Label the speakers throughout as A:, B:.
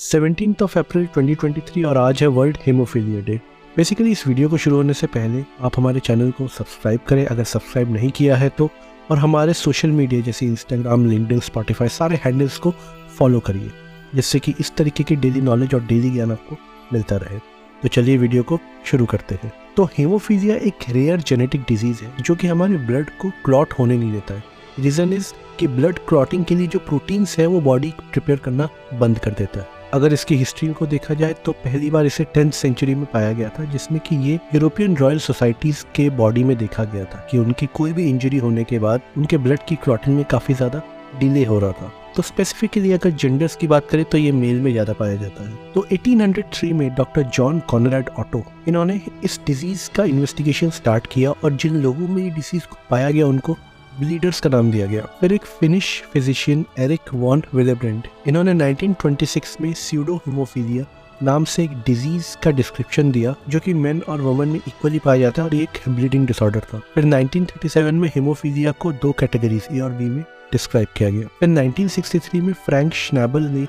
A: Seventeen of अप्रैल 2023 और आज है वर्ल्ड हेमोफीलिया डे। बेसिकली इस वीडियो को शुरू होने से पहले आप हमारे चैनल को सब्सक्राइब करें। अगर सब्सक्राइब नहीं किया है तो और हमारे सोशल मीडिया जैसे इंस्टाग्राम लिंकडिन स्पॉटिफाई सारे हैंडल्स को फॉलो करिए, जिससे कि इस तरीके की डेली नॉलेज और डेली ज्ञान आपको मिलता रहे। तो चलिए वीडियो को शुरू करते हैं। तो हेमोफीलिया एक रेयर जेनेटिक डिज़ीज़ है, जो कि हमारे ब्लड को क्लॉट होने नहीं देता है। रीज़न इज़ कि ब्लड क्लॉटिंग के लिए जो प्रोटीन्स है, वो बॉडी प्रिपेयर करना बंद कर देता है। अगर इसकी हिस्ट्री को देखा जाए तो पहली बार इसे टेंथ सेंचुरी में पाया गया था, जिसमें कि ये यूरोपियन रॉयल सोसाइटीज के बॉडी में देखा गया था कि उनकी कोई भी इंजरी होने के बाद उनके ब्लड की क्लॉटिंग में काफ़ी ज़्यादा डिले हो रहा था। तो स्पेसिफिकली अगर जेंडर्स की बात करें तो ये मेल में ज़्यादा पाया जाता है। तो 1803 में डॉक्टर जॉन कॉनराड ऑटो इन्होंने इस डिज़ीज़ का इन्वेस्टिगेशन स्टार्ट किया और जिन लोगों में ये डिज़ीज़ को पाया गया, उनको ब्लीडर्स का नाम दिया गया। फिर एक Finnish physician Erik von Willebrand इन्होंने 1926 में सीडो हिमोफीलिया नाम से एक डिज़ीज़ का डिस्क्रिप्शन दिया, जो कि मेन और वुमेन में इक्वली पाया जाता है और एक ब्लीडिंग डिसऑर्डर था। फिर 1937 में हिमोफीलिया को दो कैटेगरीज ए और बी में डिस्क्राइब किया गया। फिर 1963 में फ्रैंक श्नैबल ने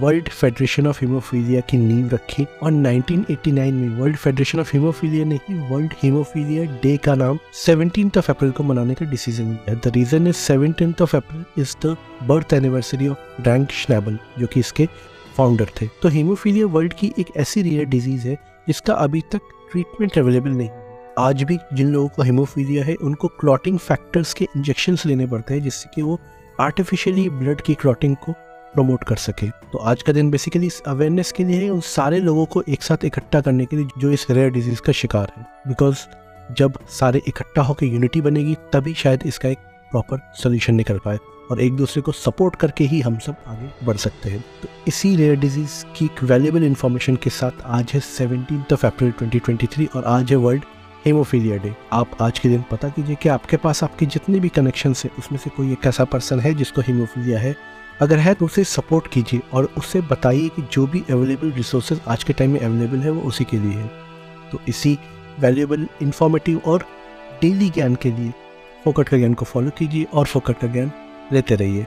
A: वर्ल्ड फेडरेशन ऑफ़ हीमोफीलिया की नींव रखी और 1989 में वर्ल्ड फेडरेशन ऑफ़ हीमोफीलिया ने ही वर्ल्ड हीमोफीलिया डे का नाम सेवनटीन ऑफ़ अप्रैल को मनाने का डिसीज़न लिया the reason is seventeen of April is the birth anniversary of Frank Schnabel जो कि इसके फाउंडर थे। तो हीमोफीलिया वर्ल्ड की एक ऐसी रेयर डिज़ीज़ है, जिसका अभी तक ट्रीटमेंट अवेलेबल नहीं। आज भी जिन लोगों को हेमोफीलिया है, उनको क्लॉटिंग फैक्टर्स के इंजेक्शंस लेने पड़ते हैं, जिससे कि वो आर्टिफिशियली ब्लड की क्लॉटिंग को प्रमोट कर सके। तो आज का दिन बेसिकली इस अवेयरनेस के लिए उन सारे लोगों को एक साथ इकट्ठा करने के लिए जो इस रेयर डिज़ीज़ का शिकार है। बिकॉज़ जब सारे इकट्ठा होकर यूनिटी बनेगी, तभी शायद इसका एक प्रॉपर सोल्यूशन निकल पाए और एक दूसरे को सपोर्ट करके ही हम सब आगे बढ़ सकते हैं। तो इसी रेयर डिज़ीज़ की एक वैल्यूबल इन्फॉर्मेशन के साथ आज है सेवनटीन ऑफ़ अप्रैल 2023 और आज है वर्ल्ड हेमोफीलिया डे आप आज के दिन पता कीजिए कि आपके पास आपके जितने भी कनेक्शन है, उसमें से कोई एक ऐसा पर्सन है जिसको हेमोफीलिया है अगर है तो उसे सपोर्ट कीजिए और उससे बताइए कि जो भी अवेलेबल रिसोर्सेज आज के टाइम में अवेलेबल है, वो उसी के लिए है। तो इसी वैल्यूएबल इंफॉर्मेटिव और डेली ज्ञान के लिए फोकट का ज्ञान को फॉलो कीजिए और फोकट का ज्ञान लेते रहिए।